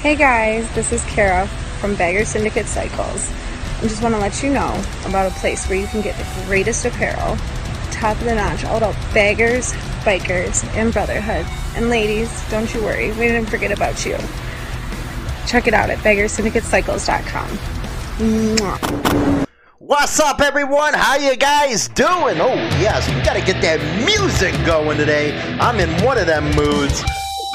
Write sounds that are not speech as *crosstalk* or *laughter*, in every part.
Hey guys, this is Kara from Bagger Syndicate Cycles. I just want to let you know about a place where you can get the greatest apparel, top of the notch, all about baggers, bikers, and brotherhood. And ladies, don't you worry, we didn't forget about you. Check it out at baggersyndicatecycles.com. Mwah. What's up, everyone? How you guys doing? Oh, yes, we gotta get that music going today. I'm in one of them moods.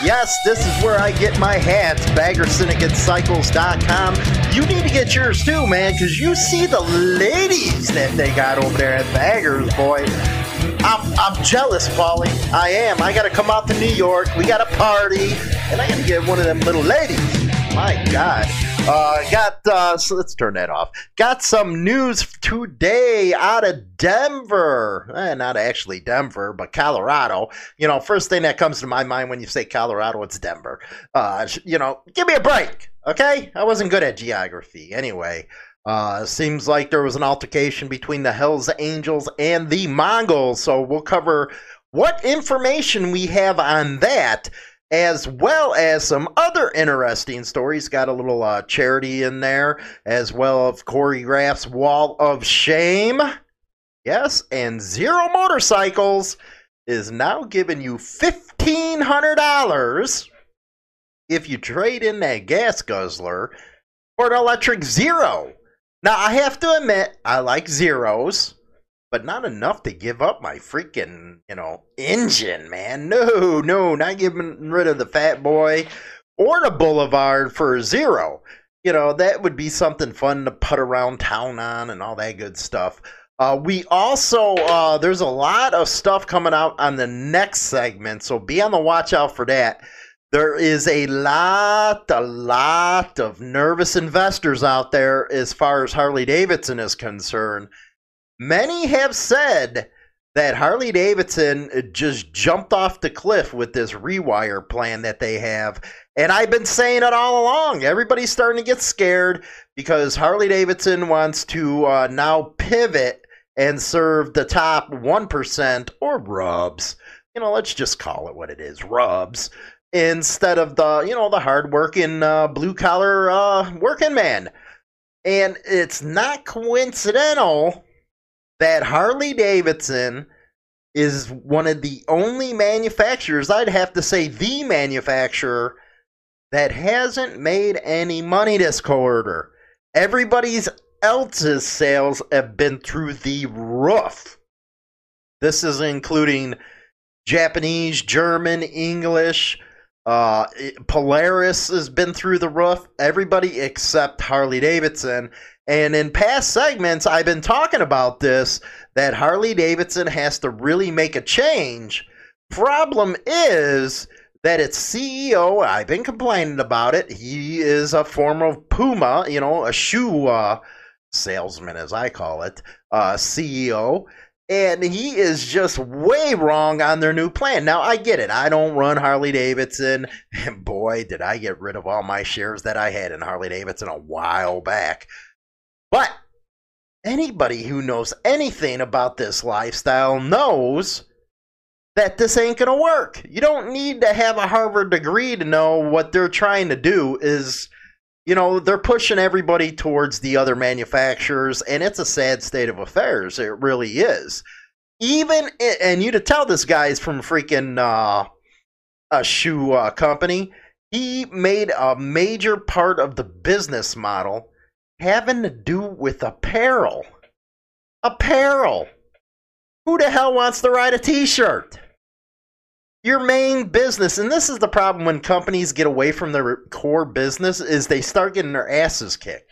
Yes, this is where I get my hats, baggersyndicatecycles.com. You need to get yours too, man, because you see the ladies that they got over there at Baggers, boy. I'm, I'm jealous, Paulie. I am. I gotta come out to New York. We got a party, and I gotta get one of them little ladies. My God. Uh, got, uh, so let's turn that off. Got some news today out of Denver. Eh, not actually Denver, but Colorado. You know, first thing that comes to my mind when you say Colorado, it's Denver. Uh, you know, give me a break, okay? I wasn't good at geography. Anyway, uh, seems like there was an altercation between the Hells Angels and the Mongols, so we'll cover what information we have on that as well as some other interesting stories. Got a little uh, charity in there, as well of Corey Graff's Wall of Shame. Yes, and Zero Motorcycles is now giving you fifteen hundred dollars if you trade in that gas guzzler for an electric Zero. Now I have to admit I like Zeros but not enough to give up my freaking, you know, engine, man. No, no, not giving rid of the Fat Boy or the Boulevard for zero. You know, that would be something fun to put around town on and all that good stuff. Uh, we also, uh, there's a lot of stuff coming out on the next segment, so be on the watch out for that. There is a lot, a lot of nervous investors out there as far as Harley Davidson is concerned. Many have said that Harley Davidson just jumped off the cliff with this rewire plan that they have. And I've been saying it all along. Everybody's starting to get scared because Harley Davidson wants to uh, now pivot and serve the top 1% or rubs. You know, let's just call it what it is rubs instead of the, you know, the hardworking uh, blue collar uh, working man. And it's not coincidental that Harley Davidson is one of the only manufacturers, I'd have to say the manufacturer, that hasn't made any money this quarter. Everybody's else's sales have been through the roof. This is including Japanese, German, English. Uh, Polaris has been through the roof. Everybody except Harley Davidson. And in past segments, I've been talking about this that Harley Davidson has to really make a change. Problem is that its CEO, I've been complaining about it. He is a former Puma, you know, a shoe uh, salesman, as I call it, uh, CEO. And he is just way wrong on their new plan. Now, I get it. I don't run Harley Davidson. And *laughs* boy, did I get rid of all my shares that I had in Harley Davidson a while back. But anybody who knows anything about this lifestyle knows that this ain't going to work. You don't need to have a Harvard degree to know what they're trying to do is, you know, they're pushing everybody towards the other manufacturers, and it's a sad state of affairs. It really is. Even, and you to tell this guy's from freaking uh, a shoe uh, company, he made a major part of the business model having to do with apparel. Apparel. Who the hell wants to ride a t shirt? Your main business, and this is the problem when companies get away from their core business, is they start getting their asses kicked.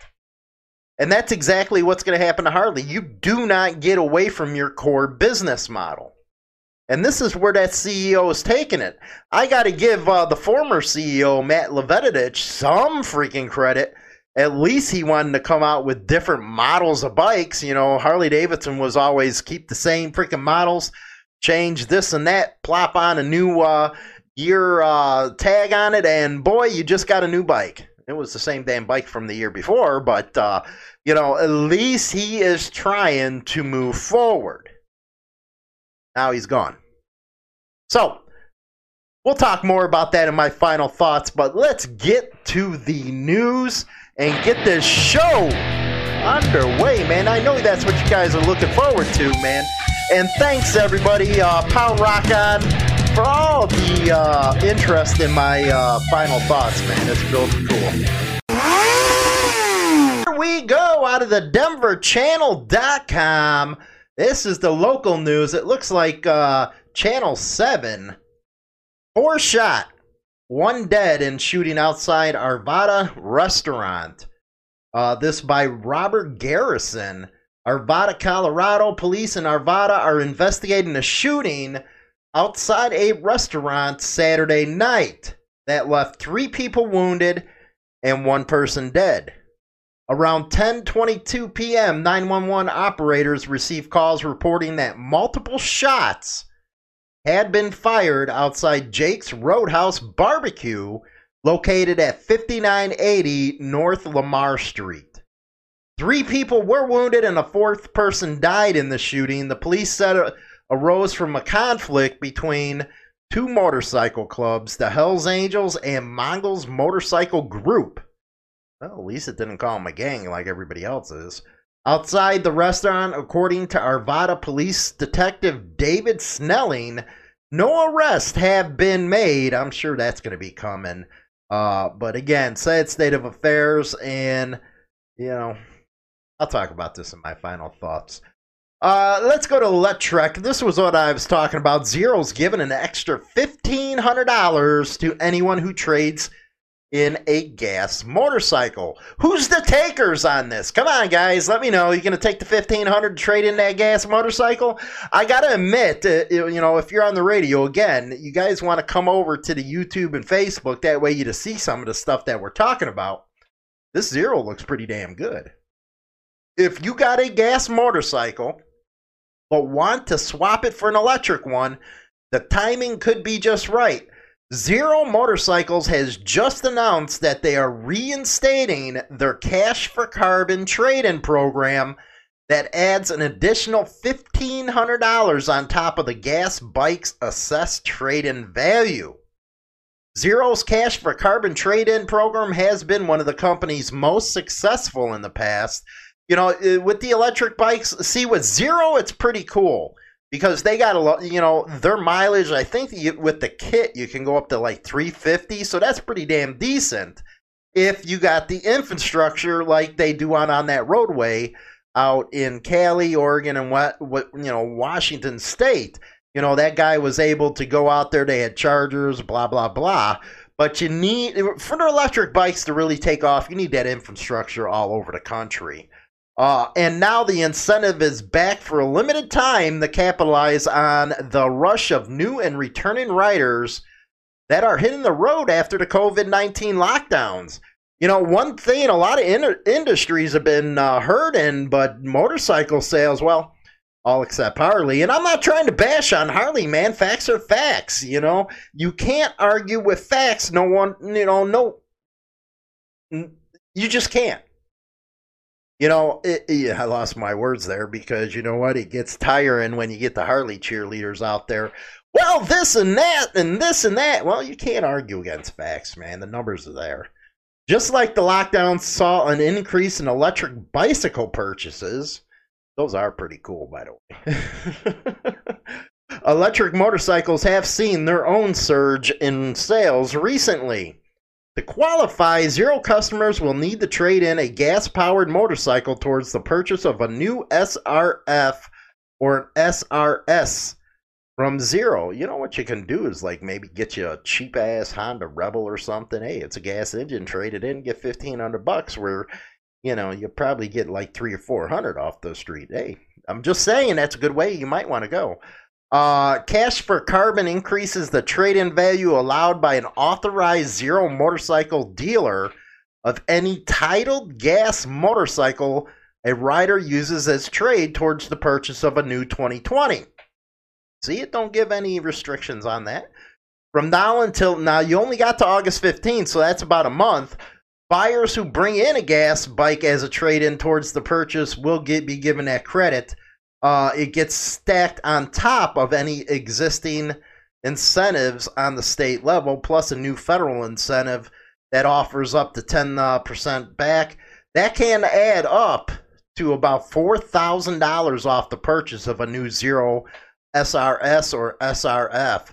And that's exactly what's going to happen to Harley. You do not get away from your core business model. And this is where that CEO is taking it. I got to give uh, the former CEO, Matt Levatich, some freaking credit at least he wanted to come out with different models of bikes. You know, Harley Davidson was always keep the same freaking models, change this and that, plop on a new uh, year uh, tag on it, and boy, you just got a new bike. It was the same damn bike from the year before, but uh, you know, at least he is trying to move forward. Now he's gone. So, we'll talk more about that in my final thoughts, but let's get to the news and get this show underway, man. I know that's what you guys are looking forward to, man. And thanks, everybody, uh, Pound Rock On, for all the uh, interest in my uh, final thoughts, man. It's really cool. Here we go out of the DenverChannel.com. This is the local news. It looks like uh, Channel 7. Four shot one dead in shooting outside Arvada restaurant. Uh, this by Robert Garrison. Arvada, Colorado. Police in Arvada are investigating a shooting outside a restaurant Saturday night that left three people wounded and one person dead. Around 10:22 p.m., 911 operators received calls reporting that multiple shots had been fired outside Jake's Roadhouse Barbecue, located at 5980 North Lamar Street. Three people were wounded and a fourth person died in the shooting. The police said it arose from a conflict between two motorcycle clubs, the Hells Angels and Mongols Motorcycle Group. Well, at least it didn't call them a gang like everybody else is. Outside the restaurant, according to Arvada Police Detective David Snelling, no arrests have been made. I'm sure that's going to be coming. Uh, but again, sad state of affairs, and you know, I'll talk about this in my final thoughts. Uh, let's go to Electrek. This was what I was talking about. Zero's giving an extra $1,500 to anyone who trades in a gas motorcycle. Who's the takers on this? Come on, guys, let me know. You going to take the 1500 to trade in that gas motorcycle? I got to admit, uh, you know, if you're on the radio again, you guys want to come over to the YouTube and Facebook. That way you to see some of the stuff that we're talking about. This Zero looks pretty damn good. If you got a gas motorcycle but want to swap it for an electric one, the timing could be just right. Zero Motorcycles has just announced that they are reinstating their Cash for Carbon trade in program that adds an additional $1,500 on top of the gas bike's assessed trade in value. Zero's Cash for Carbon trade in program has been one of the company's most successful in the past. You know, uh, with the electric bikes, see, with Zero, it's pretty cool because they got a lot, you know, their mileage. I think with the kit you can go up to like 350, so that's pretty damn decent. If you got the infrastructure like they do on on that roadway out in Cali, Oregon, and what what you know Washington State, you know that guy was able to go out there. They had chargers, blah blah blah. But you need for the electric bikes to really take off, you need that infrastructure all over the country. Uh, and now the incentive is back for a limited time to capitalize on the rush of new and returning riders that are hitting the road after the COVID 19 lockdowns. You know, one thing a lot of in- industries have been uh, hurting, but motorcycle sales, well, all except Harley. And I'm not trying to bash on Harley, man. Facts are facts. You know, you can't argue with facts. No one, you know, no, you just can't. You know, it, I lost my words there because you know what? It gets tiring when you get the Harley cheerleaders out there. Well, this and that and this and that. Well, you can't argue against facts, man. The numbers are there. Just like the lockdown saw an increase in electric bicycle purchases, those are pretty cool, by the way. *laughs* electric motorcycles have seen their own surge in sales recently. To qualify, zero customers will need to trade in a gas powered motorcycle towards the purchase of a new SRF or an SRS from zero. You know what you can do is like maybe get you a cheap ass Honda Rebel or something. Hey, it's a gas engine, trade it in, get fifteen hundred bucks. Where you know you probably get like three or four hundred off the street. Hey, I'm just saying that's a good way you might want to go. Uh, cash for carbon increases the trade in value allowed by an authorized zero motorcycle dealer of any titled gas motorcycle a rider uses as trade towards the purchase of a new 2020. See, it don't give any restrictions on that. From now until now, you only got to August 15th, so that's about a month. Buyers who bring in a gas bike as a trade in towards the purchase will get, be given that credit. Uh, it gets stacked on top of any existing incentives on the state level, plus a new federal incentive that offers up to 10% uh, back. That can add up to about $4,000 off the purchase of a new zero SRS or SRF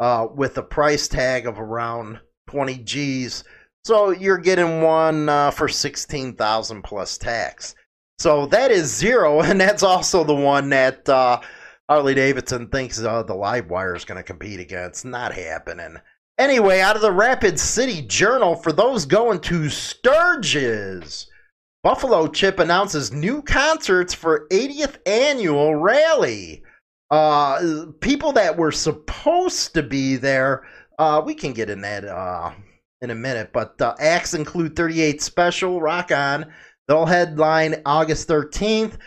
uh, with a price tag of around 20 G's. So you're getting one uh, for 16,000 plus tax. So that is zero, *laughs* and that's also the one that uh, Harley Davidson thinks uh, the LiveWire is going to compete against. Not happening. Anyway, out of the Rapid City Journal, for those going to Sturgis, Buffalo Chip announces new concerts for 80th annual rally. Uh, people that were supposed to be there, uh, we can get in that uh, in a minute. But uh, acts include 38 Special, Rock On. They'll headline August 13th.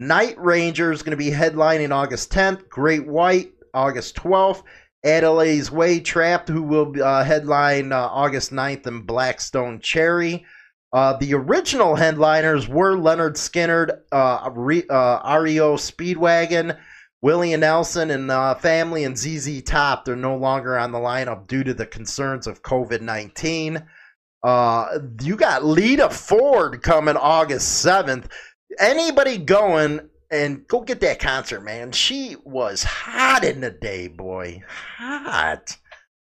Night Ranger is going to be headlining August 10th. Great White, August 12th. Adelitas Way Trapt, who will uh, headline uh, August 9th, and Black Stone Cherry. Uh, the original headliners were Lynyrd Skynyrd, uh, Re- uh, REO Speedwagon, Willie Nelson and uh, family and ZZ Top, they're no longer on the lineup due to the concerns of COVID 19. Uh, you got Lita Ford coming August 7th. Anybody going and go get that concert, man. She was hot in the day, boy. Hot.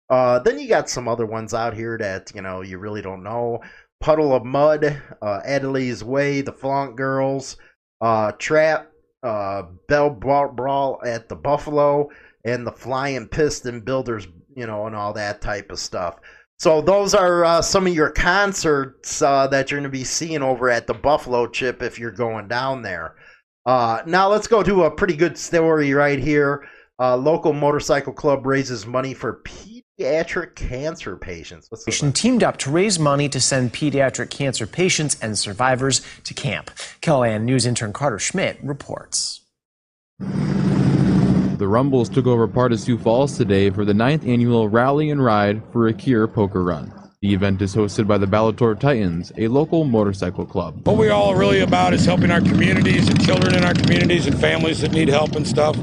Uh, then you got some other ones out here that, you know, you really don't know. Puddle of Mudd, uh, Adelitas Way, The Flaunt Girls, uh, Trapt, uh, Bell Brawl at the Buffalo and the Flying Piston Builders, you know, and all that type of stuff. So those are uh, some of your concerts uh, that you're going to be seeing over at the Buffalo Chip if you're going down there. Uh, now let's go to a pretty good story right here. Uh, local motorcycle club raises money for pediatric cancer patients. Teamed up to raise money to send pediatric cancer patients and survivors to camp. KELOLAND News intern Carter Schmidt reports. The Rumbles took over part of Sioux Falls today for the ninth annual Rally and Ride for a Cure Poker Run. The event is hosted by the Bellator Titans, a local motorcycle club. What we're all really about is helping our communities and children in our communities and families that need help and stuff.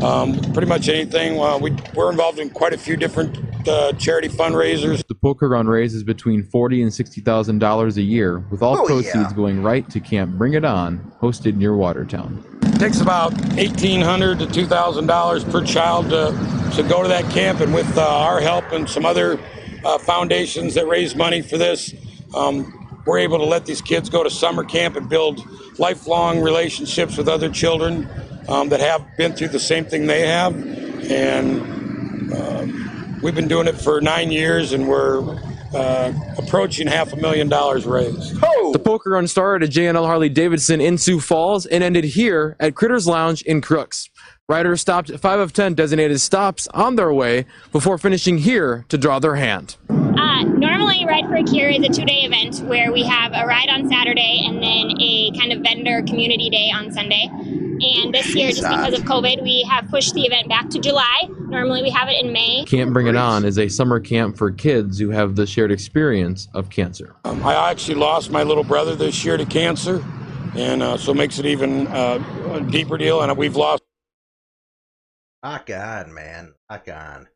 Um, pretty much anything. Uh, we, we're involved in quite a few different uh, charity fundraisers. The poker run raises between forty and sixty thousand dollars a year, with all oh, proceeds yeah. going right to Camp Bring It On, hosted near Watertown. It takes about eighteen hundred to two thousand dollars per child to to go to that camp, and with uh, our help and some other uh, foundations that raise money for this. Um, we're able to let these kids go to summer camp and build lifelong relationships with other children um, that have been through the same thing they have. And um, we've been doing it for nine years, and we're uh, approaching half a million dollars raised. Oh. The poker run started at J&L Harley Davidson in Sioux Falls and ended here at Critters Lounge in Crooks. Riders stopped at 5 of 10 designated stops on their way before finishing here to draw their hand. Uh, normally, Ride for a Cure is a two day event where we have a ride on Saturday and then a kind of vendor community day on Sunday. And this year, just because of COVID, we have pushed the event back to July. Normally, we have it in May. Camp Bring It On is a summer camp for kids who have the shared experience of cancer. Um, I actually lost my little brother this year to cancer, and uh, so it makes it even uh, a deeper deal. And we've lost. Rock on, man. Rock on.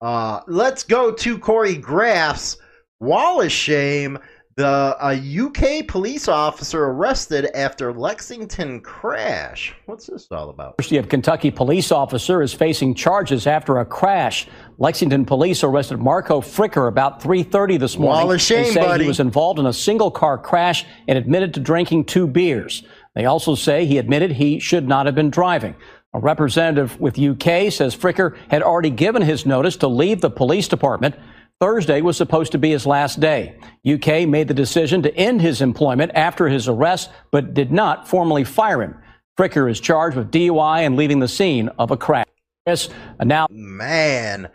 Uh, let's go to Corey Graff's Wall of Shame. The a UK police officer arrested after Lexington crash. What's this all about? University of Kentucky police officer is facing charges after a crash. Lexington police arrested Marco Fricker about 3:30 this morning. Wall of shame, they say buddy. he was involved in a single car crash and admitted to drinking two beers. They also say he admitted he should not have been driving. A representative with UK says Fricker had already given his notice to leave the police department. Thursday was supposed to be his last day. UK made the decision to end his employment after his arrest, but did not formally fire him. Fricker is charged with DUI and leaving the scene of a crash. Now Man,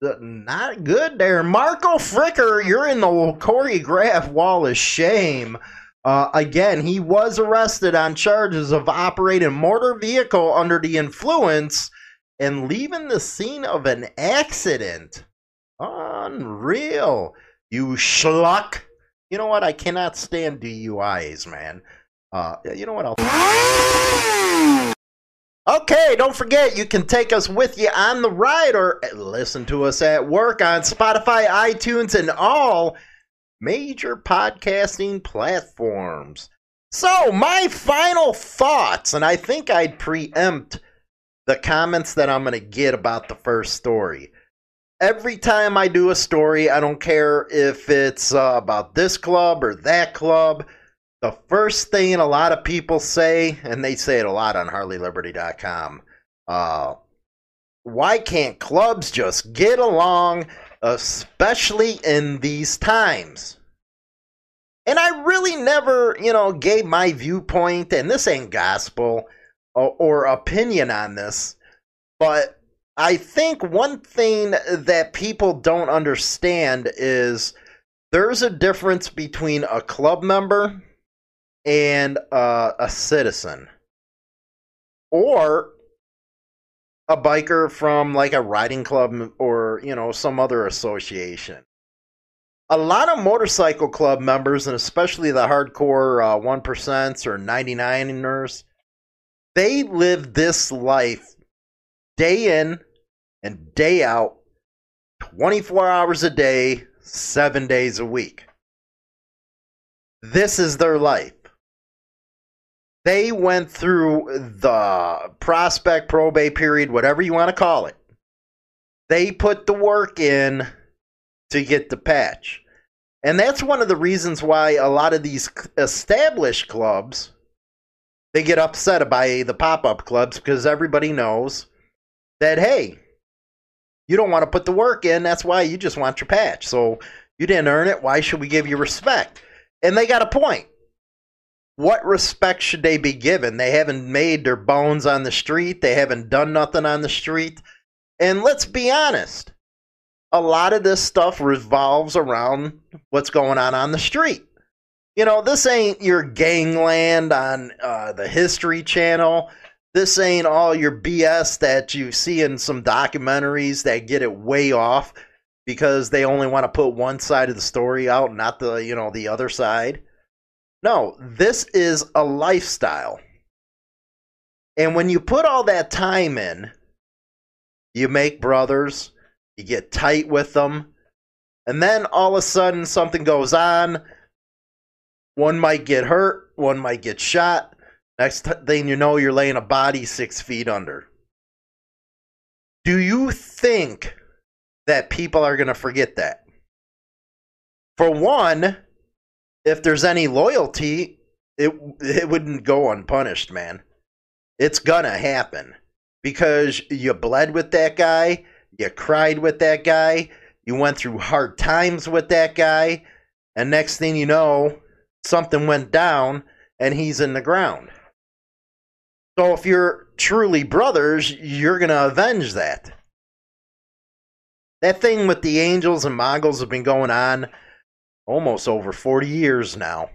not good there. Marco Fricker, you're in the Corey Graff wall of shame. Uh, again, he was arrested on charges of operating motor vehicle under the influence and leaving the scene of an accident. Unreal. You schluck. You know what? I cannot stand DUIs, man. Uh, you know what else? Okay, don't forget you can take us with you on the ride or listen to us at work on Spotify, iTunes, and all major podcasting platforms. So, my final thoughts, and I think I'd preempt the comments that I'm going to get about the first story. Every time I do a story, I don't care if it's uh, about this club or that club the first thing a lot of people say, and they say it a lot on HarleyLiberty.com, uh, why can't clubs just get along, especially in these times? And I really never, you know, gave my viewpoint, and this ain't gospel or, or opinion on this, but I think one thing that people don't understand is there's a difference between a club member and uh, a citizen or a biker from like a riding club or you know some other association. A lot of motorcycle club members and especially the hardcore uh, 1% or 99ers they live this life day in and day out 24 hours a day 7 days a week. This is their life they went through the prospect probate period, whatever you want to call it. They put the work in to get the patch. And that's one of the reasons why a lot of these established clubs they get upset by the pop-up clubs because everybody knows that hey, you don't want to put the work in, that's why you just want your patch. So you didn't earn it, why should we give you respect? And they got a point what respect should they be given? They haven't made their bones on the street. They haven't done nothing on the street. And let's be honest, a lot of this stuff revolves around what's going on on the street. You know, this ain't your gangland on uh, the History Channel. This ain't all your BS that you see in some documentaries that get it way off because they only want to put one side of the story out, not the you know the other side. No, this is a lifestyle. And when you put all that time in, you make brothers, you get tight with them, and then all of a sudden something goes on. One might get hurt, one might get shot. Next thing you know, you're laying a body six feet under. Do you think that people are going to forget that? For one, if there's any loyalty, it it wouldn't go unpunished, man. It's gonna happen because you bled with that guy, you cried with that guy, you went through hard times with that guy, and next thing you know, something went down and he's in the ground. So if you're truly brothers, you're gonna avenge that. That thing with the angels and Mongols have been going on almost over 40 years now.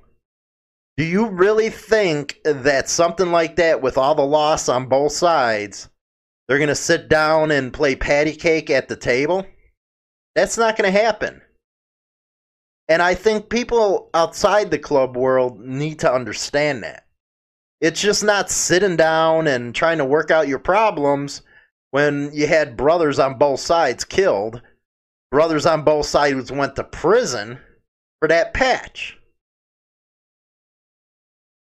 Do you really think that something like that, with all the loss on both sides, they're going to sit down and play patty cake at the table? That's not going to happen. And I think people outside the club world need to understand that. It's just not sitting down and trying to work out your problems when you had brothers on both sides killed. Brothers on both sides went to prison for that patch.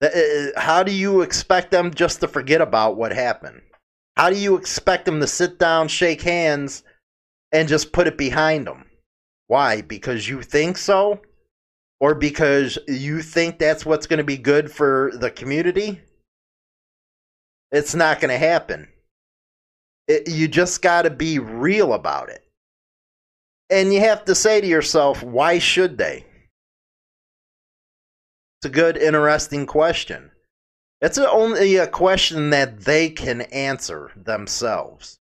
Uh, how do you expect them just to forget about what happened? How do you expect them to sit down, shake hands, and just put it behind them? Why? Because you think so? Or because you think that's what's going to be good for the community? It's not going to happen. It, you just got to be real about it. And you have to say to yourself, why should they? It's a good, interesting question. It's only a question that they can answer themselves.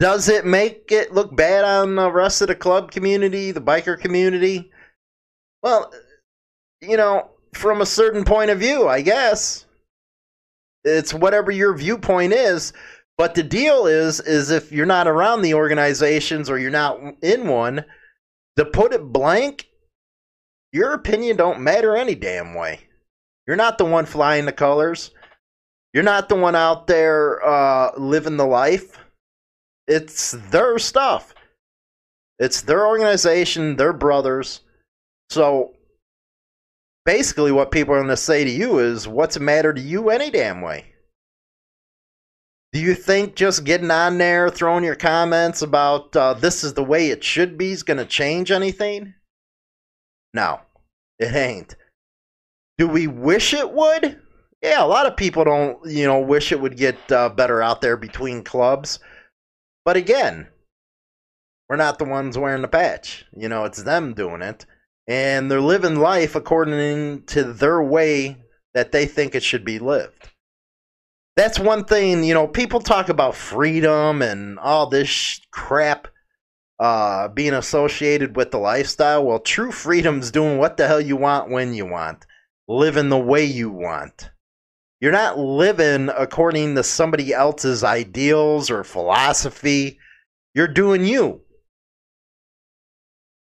Does it make it look bad on the rest of the club community, the biker community? Well, you know, from a certain point of view, I guess. It's whatever your viewpoint is. But the deal is, is if you're not around the organizations or you're not in one, to put it blank, your opinion don't matter any damn way. You're not the one flying the colors. You're not the one out there uh, living the life. It's their stuff. It's their organization, their brothers. So basically, what people are going to say to you is, what's matter to you any damn way? Do you think just getting on there, throwing your comments about uh, this is the way it should be is going to change anything? No, it ain't. Do we wish it would? Yeah, a lot of people don't, you know, wish it would get uh, better out there between clubs. But again, we're not the ones wearing the patch. You know, it's them doing it. And they're living life according to their way that they think it should be lived. That's one thing, you know, people talk about freedom and all this crap uh, being associated with the lifestyle. Well, true freedom's doing what the hell you want when you want, living the way you want. You're not living according to somebody else's ideals or philosophy. You're doing you.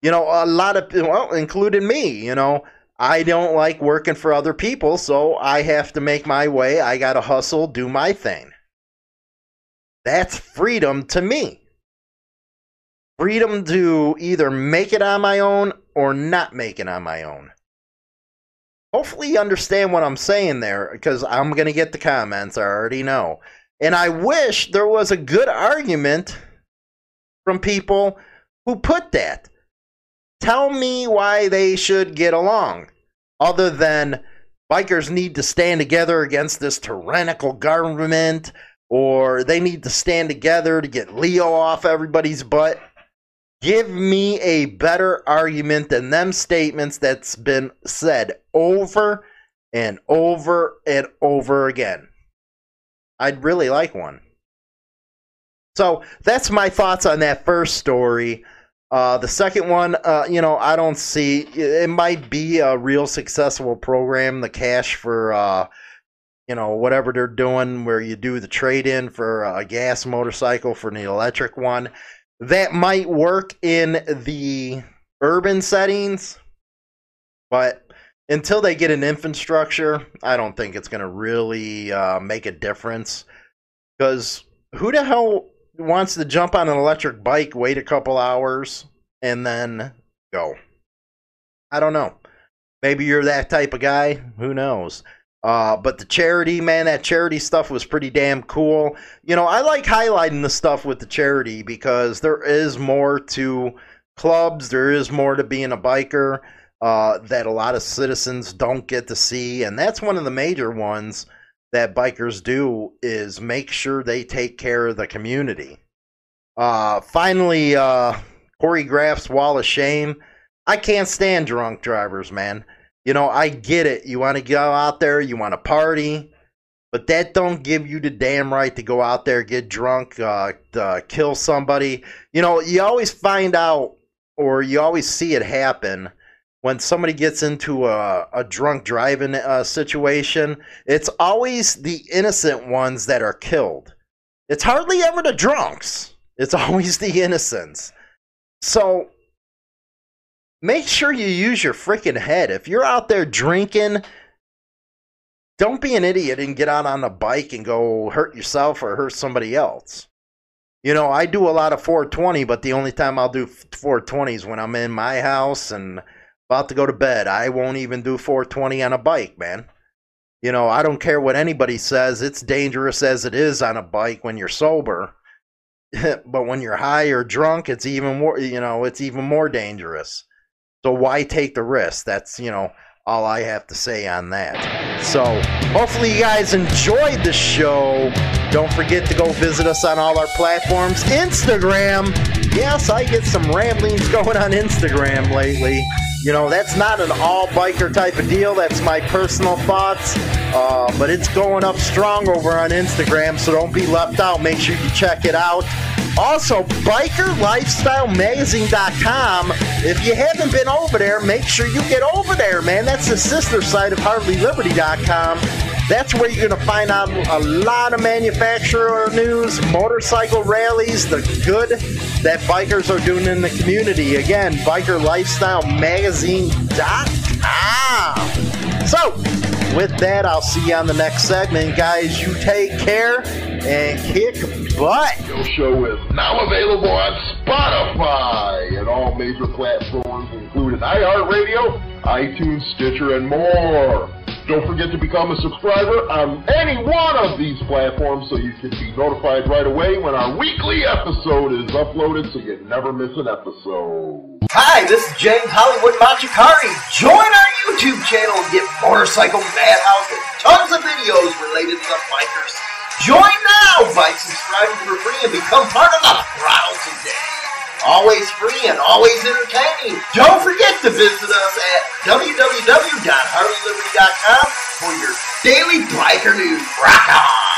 You know, a lot of, well, including me, you know, I don't like working for other people, so I have to make my way. I got to hustle, do my thing. That's freedom to me freedom to either make it on my own or not make it on my own. Hopefully, you understand what I'm saying there because I'm going to get the comments. I already know. And I wish there was a good argument from people who put that. Tell me why they should get along, other than bikers need to stand together against this tyrannical government, or they need to stand together to get Leo off everybody's butt. Give me a better argument than them statements that's been said over and over and over again. I'd really like one. So that's my thoughts on that first story. Uh, the second one, uh, you know, I don't see it might be a real successful program. The cash for, uh, you know, whatever they're doing, where you do the trade in for a gas motorcycle for the electric one that might work in the urban settings, but until they get an infrastructure, I don't think it's going to really uh, make a difference. Because who the hell wants to jump on an electric bike, wait a couple hours, and then go? I don't know. Maybe you're that type of guy. Who knows? Uh, but the charity, man, that charity stuff was pretty damn cool. You know, I like highlighting the stuff with the charity because there is more to clubs, there is more to being a biker uh, that a lot of citizens don't get to see, and that's one of the major ones that bikers do is make sure they take care of the community. Uh, finally, uh, Corey Graff's wall of shame. I can't stand drunk drivers, man. You know, I get it. You want to go out there, you want to party, but that don't give you the damn right to go out there, get drunk, uh, uh, kill somebody. You know, you always find out, or you always see it happen when somebody gets into a, a drunk driving uh, situation, it's always the innocent ones that are killed. It's hardly ever the drunks. It's *laughs* always the innocents. So make sure you use your freaking head. If you're out there drinking, don't be an idiot and get out on a bike and go hurt yourself or hurt somebody else. You know, I do a lot of 420, but the only time I'll do 420 is when I'm in my house and about to go to bed. I won't even do 420 on a bike, man. You know, I don't care what anybody says. It's dangerous as it is on a bike when you're sober. *laughs* but when you're high or drunk, it's even more, you know, it's even more dangerous. So why take the risk? That's, you know, all I have to say on that. So, hopefully, you guys enjoyed the show. Don't forget to go visit us on all our platforms. Instagram. Yes, I get some ramblings *laughs* going on Instagram lately. You know, that's not an all biker type of deal. That's my personal thoughts. Uh, but it's going up strong over on Instagram, so don't be left out. Make sure you check it out. Also, bikerlifestylemagazine.com. If you haven't been over there, make sure you get over there, man. That's the sister site of HarleyLiberty.com. That's where you're going to find out a lot of manufacturer news, motorcycle rallies, the good that bikers are doing in the community. Again, bikerlifestylemagazine.com. So, with that, I'll see you on the next segment. Guys, you take care and kick butt. Your show is now available on Spotify and all major platforms, including iHeartRadio, iTunes, Stitcher, and more. Don't forget to become a subscriber on any one of these platforms so you can be notified right away when our weekly episode is uploaded so you never miss an episode. Hi, this is James Hollywood Machikari. Join our YouTube channel and get Motorcycle Madhouse and tons of videos related to the bikers. Join now by subscribing for free and become part of the crowd today. Always free and always entertaining. Don't forget to visit us at www.harleyliberty.com for your daily biker news. Rock on!